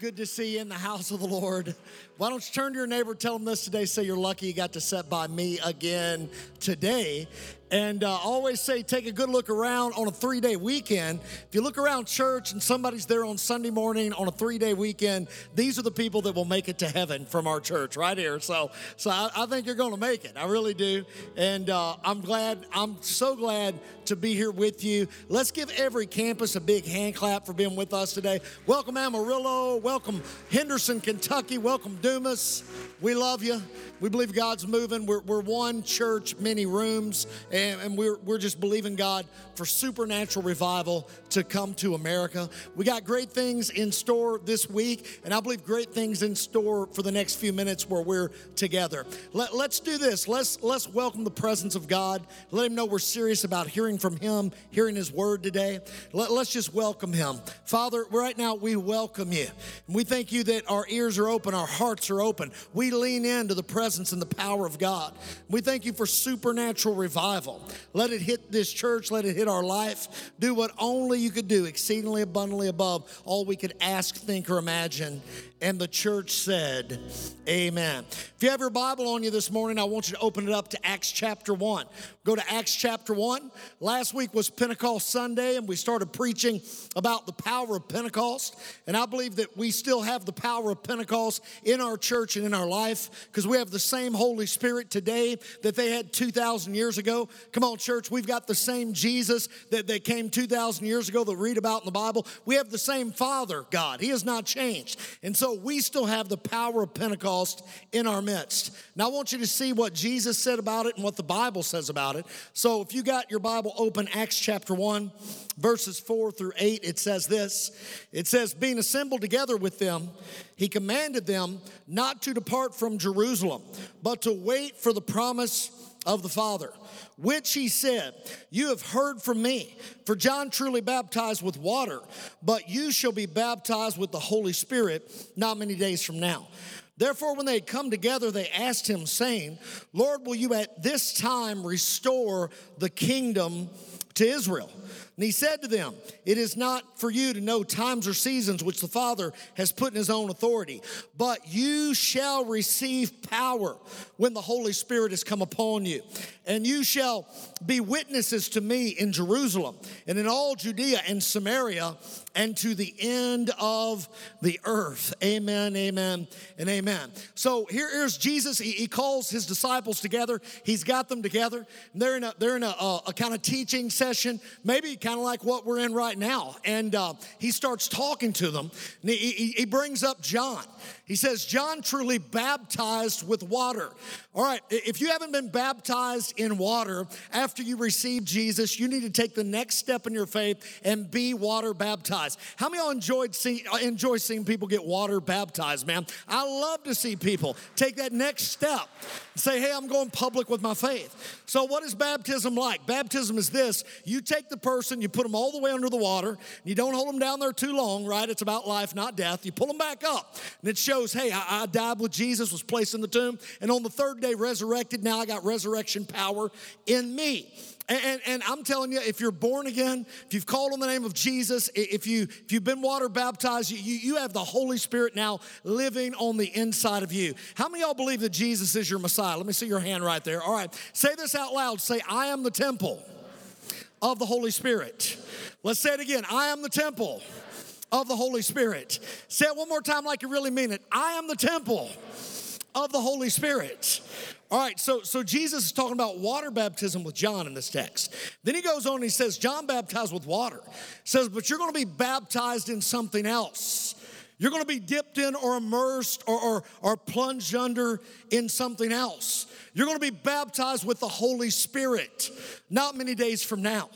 Good to see you in the house of the Lord. Why don't you turn to your neighbor, tell them this today, say you're lucky you got to sit by me again today. And uh, always say, take a good look around on a three day weekend. If you look around church and somebody's there on Sunday morning on a three day weekend, these are the people that will make it to heaven from our church right here. So, so I, I think you're going to make it. I really do. And uh, I'm glad, I'm so glad to be here with you. Let's give every campus a big hand clap for being with us today. Welcome Amarillo. Welcome Henderson, Kentucky. Welcome Dumas. We love you. We believe God's moving. We're, we're one church, many rooms, and we're, we're just believing God for supernatural revival to come to America. We got great things in store this week, and I believe great things in store for the next few minutes where we're together. Let, let's do this. Let's, let's welcome the presence of God. Let Him know we're serious about hearing from Him, hearing His word today. Let, let's just welcome Him. Father, right now we welcome you. And we thank you that our ears are open, our hearts are open. We lean into the presence and the power of God. We thank you for supernatural revival. Let it hit this church, let it hit our life. Do what only you could do, exceedingly abundantly above all we could ask, think, or imagine. And the church said, Amen. If you have your Bible on you this morning, I want you to open it up to Acts chapter 1. Go to Acts chapter 1. Last week was Pentecost Sunday, and we started preaching about the power of Pentecost. And I believe that we still have the power of Pentecost in our church and in our life because we have the same Holy Spirit today that they had 2,000 years ago. Come on, church, we've got the same Jesus that they came 2,000 years ago that read about in the Bible. We have the same Father, God. He has not changed. And so we still have the power of Pentecost in our midst. Now, I want you to see what Jesus said about it and what the Bible says about it. So, if you got your Bible open, Acts chapter 1, verses 4 through 8, it says this It says, Being assembled together with them, he commanded them not to depart from Jerusalem, but to wait for the promise of the Father, which he said, You have heard from me. For John truly baptized with water, but you shall be baptized with the Holy Spirit not many days from now. Therefore, when they had come together, they asked him, saying, Lord, will you at this time restore the kingdom to Israel? And he said to them, It is not for you to know times or seasons which the Father has put in his own authority, but you shall receive power when the Holy Spirit has come upon you. And you shall be witnesses to me in Jerusalem and in all Judea and Samaria and to the end of the earth. Amen, amen, and amen. So here's Jesus. He, he calls his disciples together. He's got them together. they're in a, they're in a, a, a kind of teaching session, maybe kind of like what we're in right now. And uh, he starts talking to them. He, he, he brings up John. He says, John truly baptized with water. All right, if you haven't been baptized in water after you received Jesus, you need to take the next step in your faith and be water baptized. How many of y'all enjoyed see, uh, enjoy seeing people get water baptized, man? I love to see people take that next step and say, hey, I'm going public with my faith. So, what is baptism like? Baptism is this you take the person, you put them all the way under the water, you don't hold them down there too long, right? It's about life, not death. You pull them back up, and it shows, hey, I, I died with Jesus, was placed in the tomb, and on the third day resurrected. Now I got resurrection power in me. And, and, and, I'm telling you, if you're born again, if you've called on the name of Jesus, if, you, if you've been water baptized, you, you have the Holy Spirit now living on the inside of you. How many y'all believe that Jesus is your Messiah? Let me see your hand right there. All right, say this out loud. Say, I am the temple of the Holy Spirit. Let's say it again. I am the temple of the Holy Spirit. Say it one more time like you really mean it. I am the temple of the Holy Spirit. All right, so, so Jesus is talking about water baptism with John in this text. Then he goes on and he says, John baptized with water. He says, but you're going to be baptized in something else. You're going to be dipped in or immersed or, or, or plunged under in something else. You're going to be baptized with the Holy Spirit not many days from now.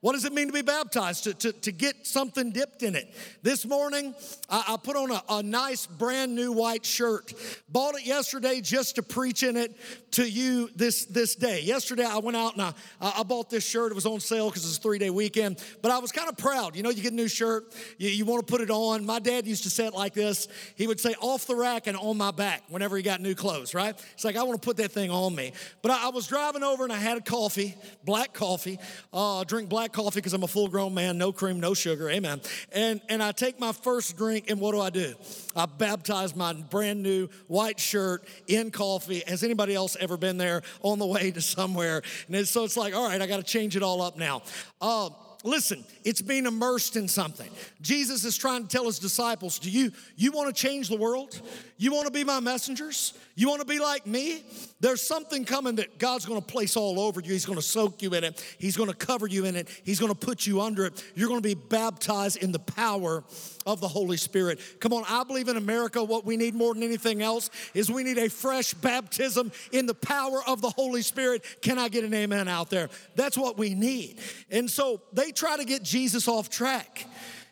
What does it mean to be baptized? To, to, to get something dipped in it. This morning, I, I put on a, a, nice brand new white shirt. Bought it yesterday just to preach in it to you this, this day. Yesterday, I went out and I, I bought this shirt. It was on sale because it's a three day weekend. But I was kind of proud. You know, you get a new shirt, you, you want to put it on. My dad used to say it like this He would say, off the rack and on my back whenever he got new clothes, right? It's like, I want to put that thing on me. But I, I was driving over and I had a coffee, black coffee, uh, drink black coffee because I'm a full grown man, no cream, no sugar, amen. And, and I take my first drink, and what do I do? I baptize my brand new white shirt in coffee. Has anybody else ever been there on the way to somewhere? And so it's like, all right, I got to change it all up now. Uh, listen, it's being immersed in something. Jesus is trying to tell his disciples, do you you want to change the world? You want to be my messengers? You want to be like me? There's something coming that God's going to place all over you. He's going to soak you in it. He's going to cover you in it. He's going to put you under it. You're going to be baptized in the power of the Holy Spirit. Come on, I believe in America what we need more than anything else is we need a fresh baptism in the power of the Holy Spirit. Can I get an amen out there? That's what we need. And so they try to get Jesus off track.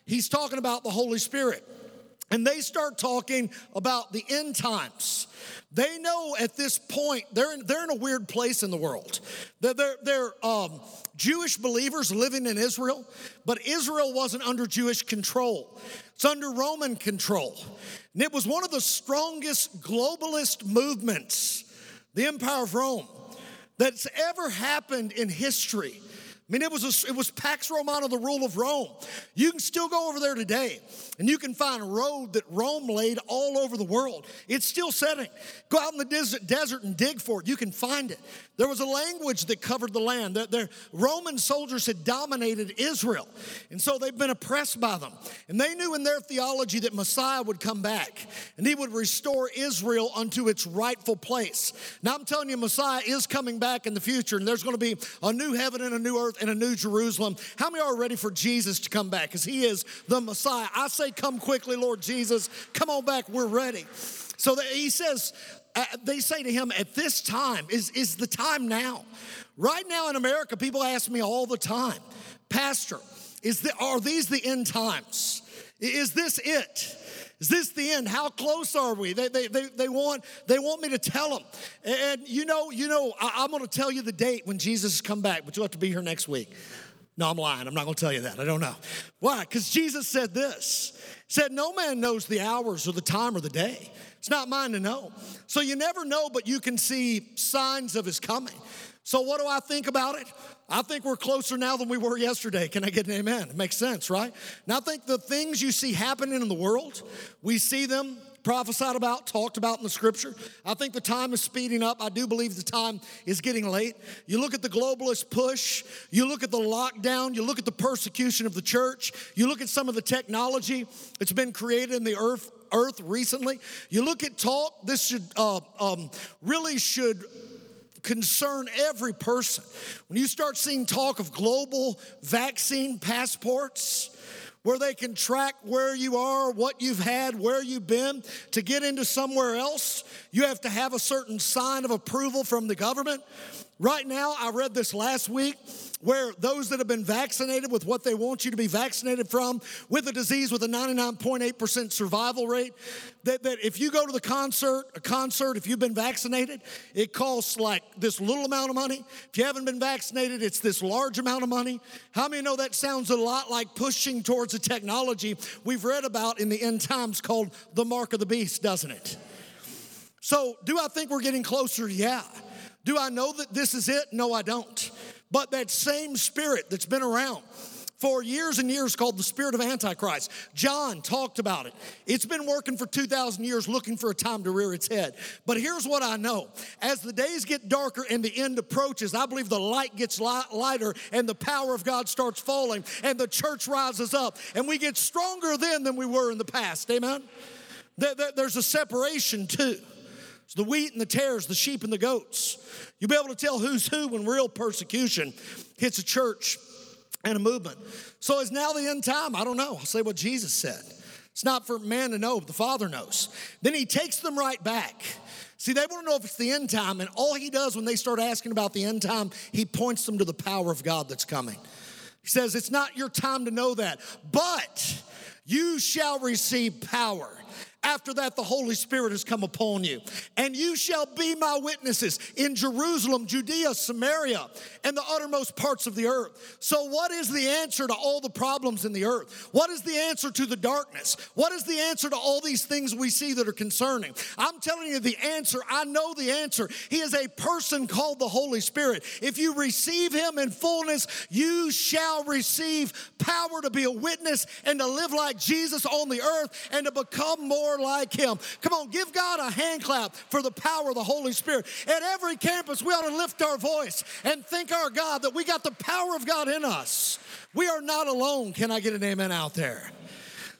He's talking about the Holy Spirit. And they start talking about the end times. They know at this point they're in, they're in a weird place in the world. They're, they're, they're um, Jewish believers living in Israel, but Israel wasn't under Jewish control, it's under Roman control. And it was one of the strongest globalist movements, the Empire of Rome, that's ever happened in history. I mean, it was, a, it was Pax Romana, the rule of Rome. You can still go over there today and you can find a road that Rome laid all over the world. It's still setting. Go out in the desert, and dig for it. You can find it. There was a language that covered the land. The, the Roman soldiers had dominated Israel, and so they've been oppressed by them. And they knew in their theology that Messiah would come back and he would restore Israel unto its rightful place. Now, I'm telling you, Messiah is coming back in the future, and there's going to be a new heaven and a new earth and a new Jerusalem. How many are ready for Jesus to come back? Because he is the Messiah. I say, Come quickly, Lord Jesus. Come on back. We're ready. So he says, uh, they say to him, At this time, is, is the time now? Right now in America, people ask me all the time, Pastor, is the, are these the end times? Is this it? Is this the end? How close are we? They, they, they, they, want, they want me to tell them. And you know, you know, I, I'm gonna tell you the date when Jesus has come back, but you'll have to be here next week. No, I'm lying. I'm not gonna tell you that. I don't know. Why? Because Jesus said this. Said, No man knows the hours or the time or the day. It's not mine to know. So you never know, but you can see signs of his coming. So what do I think about it? I think we're closer now than we were yesterday. Can I get an amen? It makes sense, right? Now I think the things you see happening in the world, we see them prophesied about, talked about in the scripture. I think the time is speeding up. I do believe the time is getting late. You look at the globalist push, you look at the lockdown, you look at the persecution of the church, you look at some of the technology that's been created in the earth earth recently. You look at talk, this should uh, um, really should concern every person. When you start seeing talk of global vaccine passports, where they can track where you are, what you've had, where you've been. To get into somewhere else, you have to have a certain sign of approval from the government. Right now, I read this last week where those that have been vaccinated with what they want you to be vaccinated from, with a disease with a 99.8% survival rate, that, that if you go to the concert, a concert, if you've been vaccinated, it costs like this little amount of money. If you haven't been vaccinated, it's this large amount of money. How many know that sounds a lot like pushing towards a technology we've read about in the end times called the mark of the beast, doesn't it? So, do I think we're getting closer? Yeah. Do I know that this is it? No, I don't. But that same spirit that's been around for years and years called the spirit of Antichrist. John talked about it. It's been working for 2,000 years looking for a time to rear its head. But here's what I know as the days get darker and the end approaches, I believe the light gets lighter and the power of God starts falling and the church rises up and we get stronger then than we were in the past. Amen? There's a separation too. It's the wheat and the tares, the sheep and the goats. You'll be able to tell who's who when real persecution hits a church and a movement. So is now the end time? I don't know. I'll say what Jesus said. It's not for man to know, but the Father knows. Then he takes them right back. See, they want to know if it's the end time, and all he does when they start asking about the end time, he points them to the power of God that's coming. He says, It's not your time to know that, but you shall receive power after that, the Holy Spirit has come upon you. And you shall be my witnesses in Jerusalem, Judea, Samaria, and the uttermost parts of the earth. So, what is the answer to all the problems in the earth? What is the answer to the darkness? What is the answer to all these things we see that are concerning? I'm telling you the answer. I know the answer. He is a person called the Holy Spirit. If you receive him in fullness, you shall receive power to be a witness and to live like Jesus on the earth and to become more more like Him. Come on, give God a hand clap for the power of the Holy Spirit. At every campus, we ought to lift our voice and thank our God that we got the power of God in us. We are not alone. Can I get an amen out there?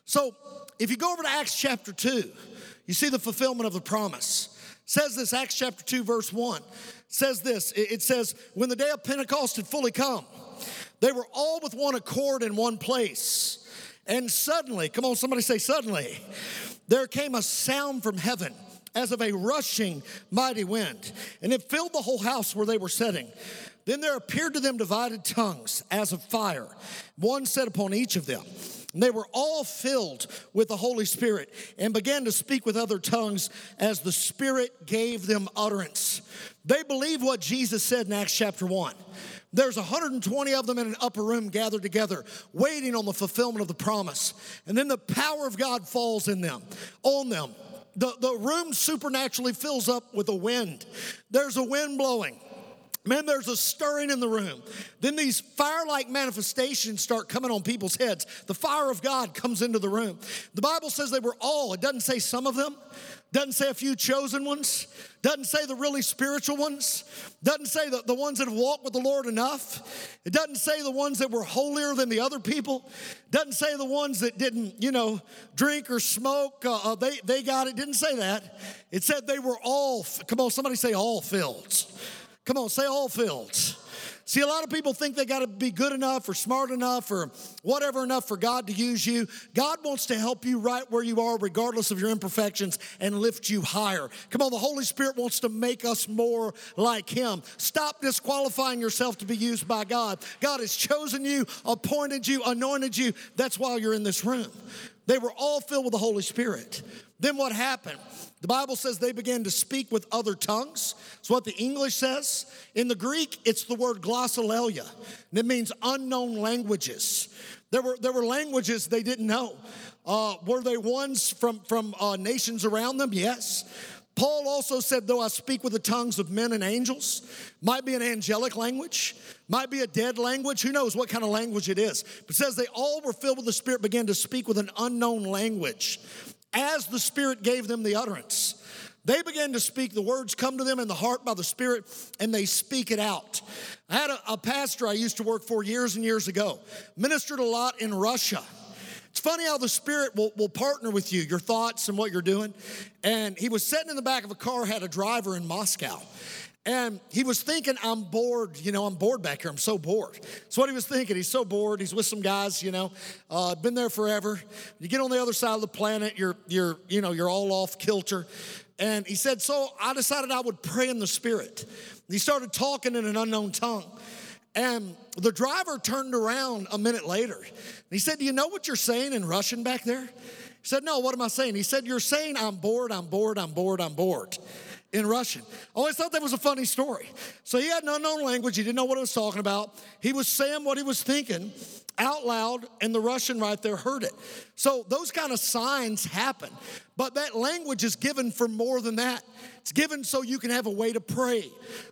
So, if you go over to Acts chapter 2, you see the fulfillment of the promise. It says this, Acts chapter 2, verse 1. It says this it says, When the day of Pentecost had fully come, they were all with one accord in one place. And suddenly, come on, somebody say, suddenly, there came a sound from heaven as of a rushing mighty wind, and it filled the whole house where they were sitting. Then there appeared to them divided tongues as of fire, one set upon each of them. And they were all filled with the Holy Spirit and began to speak with other tongues as the Spirit gave them utterance. They believed what Jesus said in Acts chapter 1. There's 120 of them in an upper room gathered together, waiting on the fulfillment of the promise. And then the power of God falls in them, on them. The, the room supernaturally fills up with a wind. There's a wind blowing. Man, there's a stirring in the room. Then these fire like manifestations start coming on people's heads. The fire of God comes into the room. The Bible says they were all, it doesn't say some of them, doesn't say a few chosen ones. Doesn't say the really spiritual ones. Doesn't say the, the ones that have walked with the Lord enough. It doesn't say the ones that were holier than the other people. Doesn't say the ones that didn't, you know, drink or smoke. Uh, uh they, they got it. Didn't say that. It said they were all, come on, somebody say all filled. Come on, say all filled. See, a lot of people think they got to be good enough or smart enough or whatever enough for God to use you. God wants to help you right where you are, regardless of your imperfections, and lift you higher. Come on, the Holy Spirit wants to make us more like Him. Stop disqualifying yourself to be used by God. God has chosen you, appointed you, anointed you. That's why you're in this room. They were all filled with the Holy Spirit. Then what happened? The Bible says they began to speak with other tongues. It's what the English says. In the Greek, it's the word glossolalia, and it means unknown languages. There were, there were languages they didn't know. Uh, were they ones from, from uh, nations around them? Yes. Paul also said, though I speak with the tongues of men and angels, might be an angelic language, might be a dead language, who knows what kind of language it is. But it says they all were filled with the Spirit, began to speak with an unknown language as the Spirit gave them the utterance. They began to speak, the words come to them in the heart by the Spirit, and they speak it out. I had a, a pastor I used to work for years and years ago, ministered a lot in Russia. It's funny how the Spirit will, will partner with you, your thoughts and what you're doing. And he was sitting in the back of a car, had a driver in Moscow. And he was thinking, I'm bored, you know, I'm bored back here. I'm so bored. That's what he was thinking. He's so bored. He's with some guys, you know, uh, been there forever. You get on the other side of the planet, you're, you're, you know, you're all off kilter. And he said, So I decided I would pray in the Spirit. He started talking in an unknown tongue. And the driver turned around a minute later. And he said, Do you know what you're saying in Russian back there? He said, No, what am I saying? He said, You're saying, I'm bored, I'm bored, I'm bored, I'm bored in Russian. Always thought that was a funny story. So he had an unknown language, he didn't know what he was talking about. He was saying what he was thinking out loud, and the Russian right there heard it. So those kind of signs happen. But that language is given for more than that. It's given so you can have a way to pray.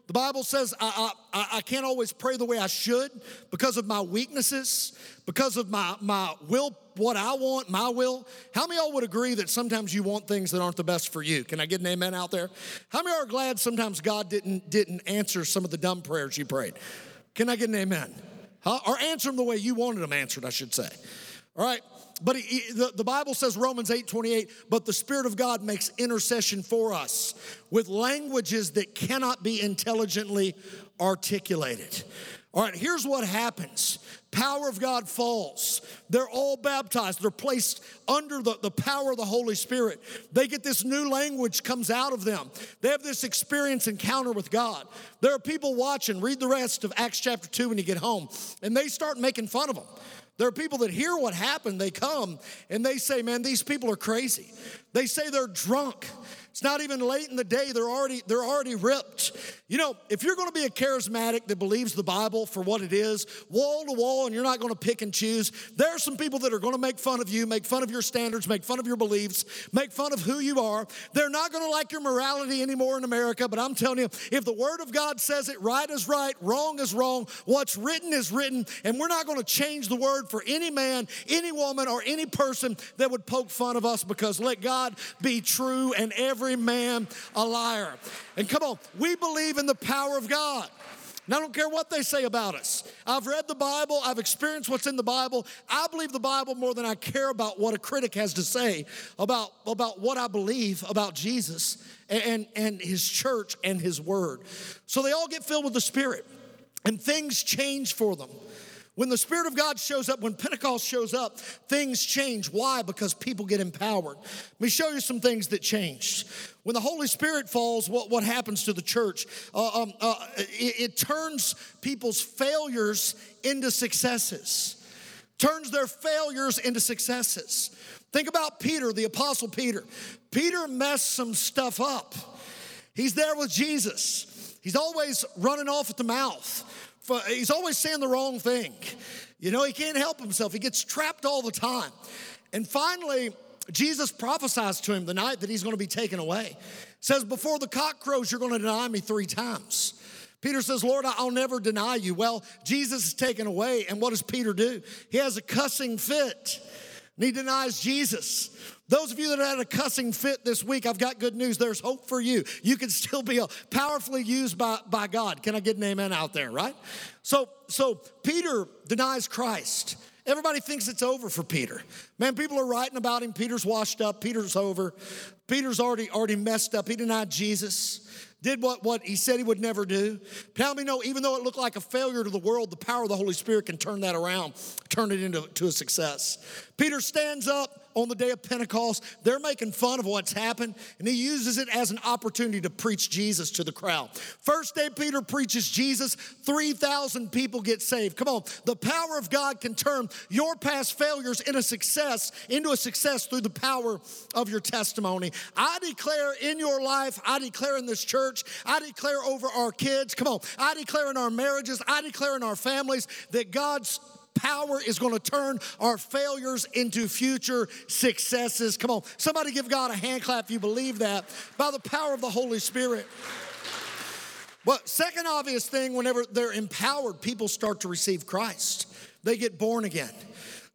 The Bible says, I, I, I can't always pray the way I should because of my weaknesses, because of my, my will, what I want, my will. How many y'all would agree that sometimes you want things that aren't the best for you? Can I get an amen out there? How many are glad sometimes God didn't, didn't answer some of the dumb prayers you prayed? Can I get an amen? Huh? Or answer them the way you wanted them answered, I should say. All right. But he, the, the Bible says, Romans 8 28, but the Spirit of God makes intercession for us with languages that cannot be intelligently articulated. All right, here's what happens power of God falls. They're all baptized. They're placed under the, the power of the Holy Spirit. They get this new language comes out of them. They have this experience encounter with God. There are people watching. Read the rest of Acts chapter 2 when you get home. And they start making fun of them. There are people that hear what happened. They come and they say, man, these people are crazy. They say they're drunk. It's not even late in the day. They're already, they're already ripped. You know, if you're going to be a charismatic that believes the Bible for what it is, wall to wall, and you're not going to pick and choose, there are some people that are going to make fun of you, make fun of your standards, make fun of your beliefs, make fun of who you are. They're not going to like your morality anymore in America, but I'm telling you, if the Word of God says it, right is right, wrong is wrong, what's written is written, and we're not going to change the Word for any man, any woman, or any person that would poke fun of us because let God be true and every man a liar. And come on, we believe in the power of God. And I don't care what they say about us. I've read the Bible, I've experienced what's in the Bible. I believe the Bible more than I care about what a critic has to say about, about what I believe about Jesus and, and his church and his word. So they all get filled with the Spirit, and things change for them. When the Spirit of God shows up, when Pentecost shows up, things change. Why? Because people get empowered. Let me show you some things that changed. When the Holy Spirit falls, what, what happens to the church? Uh, um, uh, it, it turns people's failures into successes, turns their failures into successes. Think about Peter, the Apostle Peter. Peter messed some stuff up. He's there with Jesus, he's always running off at the mouth Uh, he's always saying the wrong thing. You know, he can't help himself. He gets trapped all the time. And finally, Jesus prophesies to him the night that he's going to be taken away. Says, Before the cock crows, you're going to deny me three times. Peter says, Lord, I'll never deny you. Well, Jesus is taken away, and what does Peter do? He has a cussing fit, and he denies Jesus. Those of you that had a cussing fit this week, I've got good news. There's hope for you. You can still be powerfully used by, by God. Can I get an amen out there, right? So, so Peter denies Christ. Everybody thinks it's over for Peter. Man, people are writing about him. Peter's washed up. Peter's over. Peter's already already messed up. He denied Jesus did what, what he said he would never do. Tell me, no, even though it looked like a failure to the world, the power of the Holy Spirit can turn that around, turn it into to a success. Peter stands up on the day of Pentecost. They're making fun of what's happened, and he uses it as an opportunity to preach Jesus to the crowd. First day Peter preaches Jesus, 3,000 people get saved. Come on, the power of God can turn your past failures into success, into a success through the power of your testimony. I declare in your life, I declare in this church, I declare over our kids, come on, I declare in our marriages, I declare in our families that God's power is going to turn our failures into future successes. Come on, somebody give God a hand clap if you believe that by the power of the Holy Spirit. Well, second obvious thing, whenever they're empowered, people start to receive Christ. They get born again.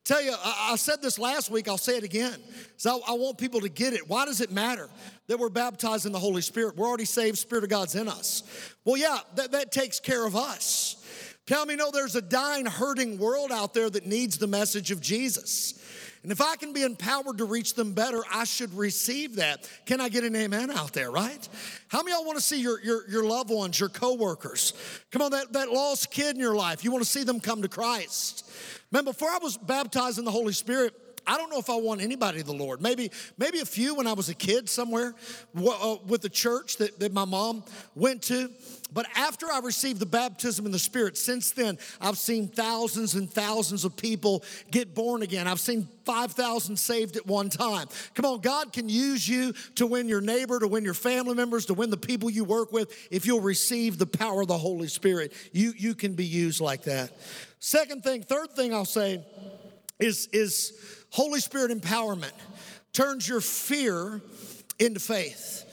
Tell you, I, said this last week, I'll say it again. So I, want people to get it. Why does it matter that we're baptized in the Holy Spirit? We're already saved, Spirit of God's in us. Well, yeah, that, that takes care of us. Tell me, no, there's a dying, hurting world out there that needs the message of Jesus. And if I can be empowered to reach them better, I should receive that. Can I get an amen out there, right? How many y'all want to see your, your, your loved ones, your coworkers? Come on, that, that lost kid in your life, you want to see them come to Christ. Man, before I was baptized in the Holy Spirit, I don't know if I want anybody the Lord. Maybe, maybe a few when I was a kid somewhere uh, with the church that, that my mom went to. But after I received the baptism in the Spirit, since then, I've seen thousands and thousands of people get born again. I've seen 5,000 saved at one time. Come on, God can use you to win your neighbor, to win your family members, to win the people you work with. If you'll receive the power of the Holy Spirit, you, you can be used like that. Second thing, third thing I'll say is, is Holy Spirit empowerment turns your fear into faith.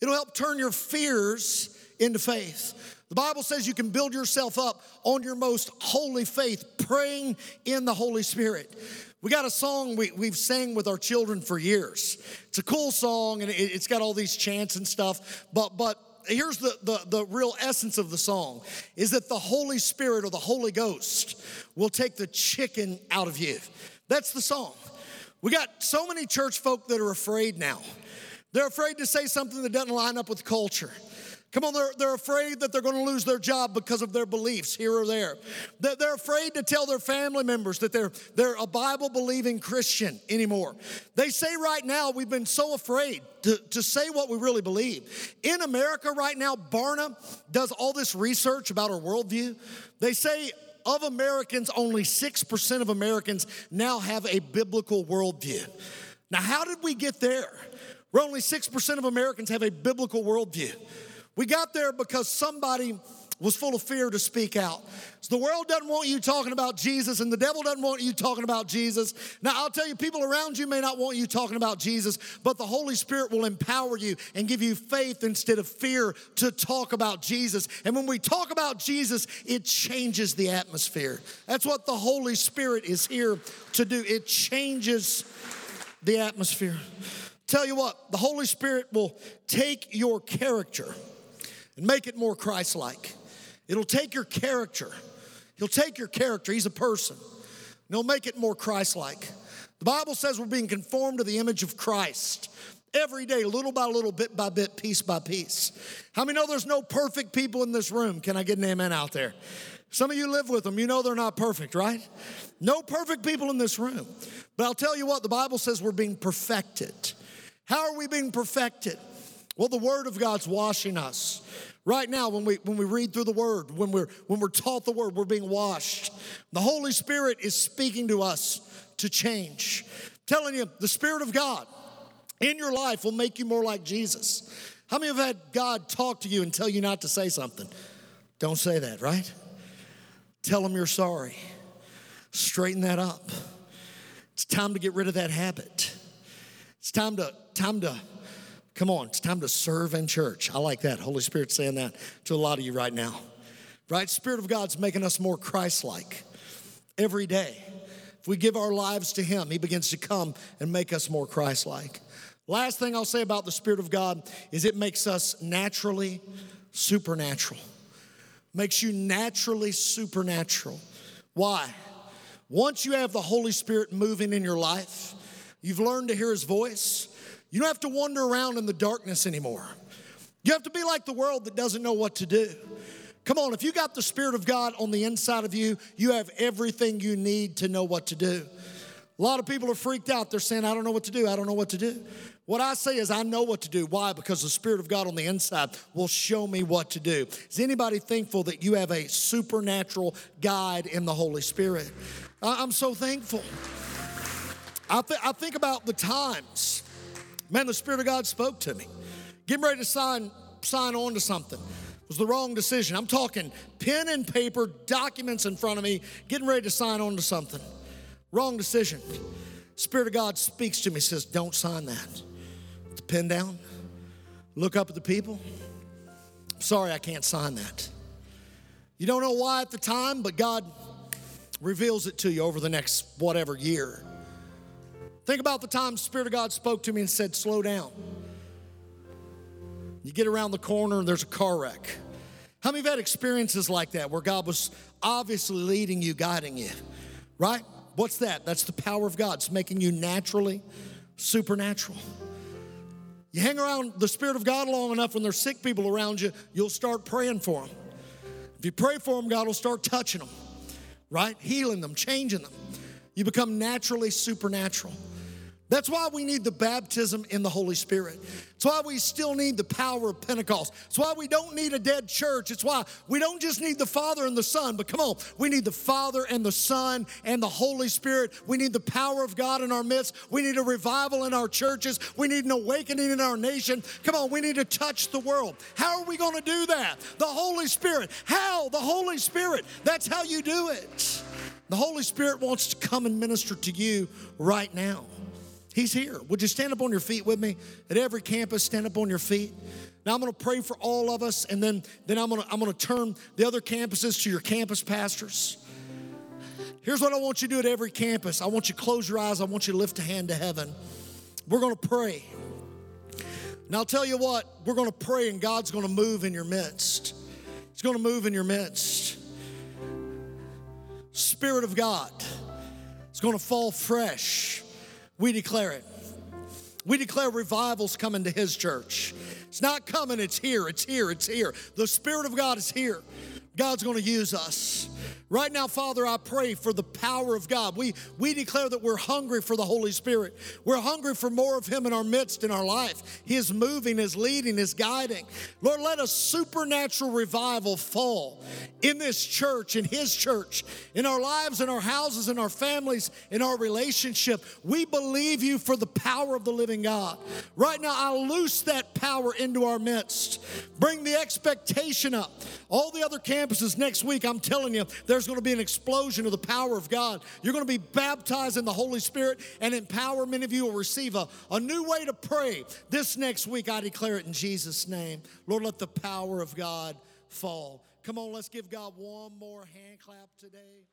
It'll help turn your fears into faith. The Bible says you can build yourself up on your most holy faith, praying in the Holy Spirit. We got a song we, we've sang with our children for years. It's a cool song and it, it's got all these chants and stuff, but, but here's the, the, the real essence of the song is that the Holy Spirit or the Holy Ghost will take the chicken out of you. That's the song. We got so many church folk that are afraid now. They're afraid to say something that doesn't line up with culture. Come on, they're, they're afraid that they're going to lose their job because of their beliefs here or there. They're, they're afraid to tell their family members that they're, they're a Bible believing Christian anymore. They say right now, we've been so afraid to, to say what we really believe. In America right now, Barna does all this research about our worldview. They say of Americans, only 6% of Americans now have a biblical worldview. Now, how did we get there? Where only 6% of Americans have a biblical worldview. We got there because somebody was full of fear to speak out. So the world doesn't want you talking about Jesus, and the devil doesn't want you talking about Jesus. Now, I'll tell you, people around you may not want you talking about Jesus, but the Holy Spirit will empower you and give you faith instead of fear to talk about Jesus. And when we talk about Jesus, it changes the atmosphere. That's what the Holy Spirit is here to do, it changes the atmosphere. Tell you what, the Holy Spirit will take your character and make it more Christ like. It'll take your character. He'll take your character. He's a person. And he'll make it more Christ like. The Bible says we're being conformed to the image of Christ every day, little by little, bit by bit, piece by piece. How many know there's no perfect people in this room? Can I get an amen out there? Some of you live with them, you know they're not perfect, right? No perfect people in this room. But I'll tell you what, the Bible says we're being perfected. How are we being perfected? Well, the Word of God's washing us. Right now, when we when we read through the Word, when we're when we're taught the Word, we're being washed. The Holy Spirit is speaking to us to change. I'm telling you, the Spirit of God in your life will make you more like Jesus. How many have had God talk to you and tell you not to say something? Don't say that, right? Tell them you're sorry. Straighten that up. It's time to get rid of that habit. It's time to time to Come on, it's time to serve in church. I like that. Holy Spirit saying that to a lot of you right now. Right? Spirit of God's making us more Christ like every day. If we give our lives to Him, He begins to come and make us more Christ like. Last thing I'll say about the Spirit of God is it makes us naturally supernatural. Makes you naturally supernatural. Why? Once you have the Holy Spirit moving in your life, you've learned to hear His voice, you don't have to wander around in the darkness anymore. You have to be like the world that doesn't know what to do. Come on, if you got the Spirit of God on the inside of you, you have everything you need to know what to do. A lot of people are freaked out. They're saying, I don't know what to do. I don't know what to do. What I say is, I know what to do. Why? Because the Spirit of God on the inside will show me what to do. Is anybody thankful that you have a supernatural guide in the Holy Spirit? I'm so thankful. I, th- I think about the times Man, the Spirit of God spoke to me. Getting ready to sign, sign on to something It was the wrong decision. I'm talking pen and paper, documents in front of me, getting ready to sign on to something. Wrong decision. Spirit of God speaks to me, says, Don't sign that. Put the pen down, look up at the people. sorry, I can't sign that. You don't know why at the time, but God reveals it to you over the next whatever year. Think about the time the Spirit of God spoke to me and said, Slow down. You get around the corner and there's a car wreck. How many of you had experiences like that where God was obviously leading you, guiding you? Right? What's that? That's the power of God. It's making you naturally supernatural. You hang around the Spirit of God long enough when there's sick people around you, you'll start praying for them. If you pray for them, God will start touching them, right? Healing them, changing them. You become naturally supernatural. That's why we need the baptism in the Holy Spirit. It's why we still need the power of Pentecost. It's why we don't need a dead church. It's why we don't just need the Father and the Son, but come on, we need the Father and the Son and the Holy Spirit. We need the power of God in our midst. We need a revival in our churches. We need an awakening in our nation. Come on, we need to touch the world. How are we going to do that? The Holy Spirit. How? The Holy Spirit. That's how you do it. The Holy Spirit wants to come and minister to you right now. He's here. Would you stand up on your feet with me? At every campus, stand up on your feet. Now I'm going to pray for all of us, and then, then I'm going to I'm going to turn the other campuses to your campus pastors. Here's what I want you to do at every campus. I want you to close your eyes. I want you to lift a hand to heaven. We're going to pray. Now I'll tell you what, we're going to pray and God's going to move in your midst. He's going to move in your midst. Spirit of God is going to fall fresh we declare it. We declare revivals coming to His church. It's not coming, it's here, it's here, it's here. The Spirit of God is here. God's going to use us. Right now, Father, I pray for the power of God. We, we declare that we're hungry for the Holy Spirit. We're hungry for more of Him in our midst, in our life. He is moving, is leading, is guiding. Lord, let a supernatural revival fall in this church, in His church, in our lives, in our houses, in our families, in our relationship. We believe you for the power of the living God. Right now, I loose that power into our midst. Bring the expectation up. All the other campuses next week, I'm telling you, there's going to be an explosion of the power of God. You're going to be baptized in the Holy Spirit and empower. Many of you will receive a, a new way to pray. This next week, I declare it in Jesus' name. Lord, let the power of God fall. Come on, let's give God one more hand clap today.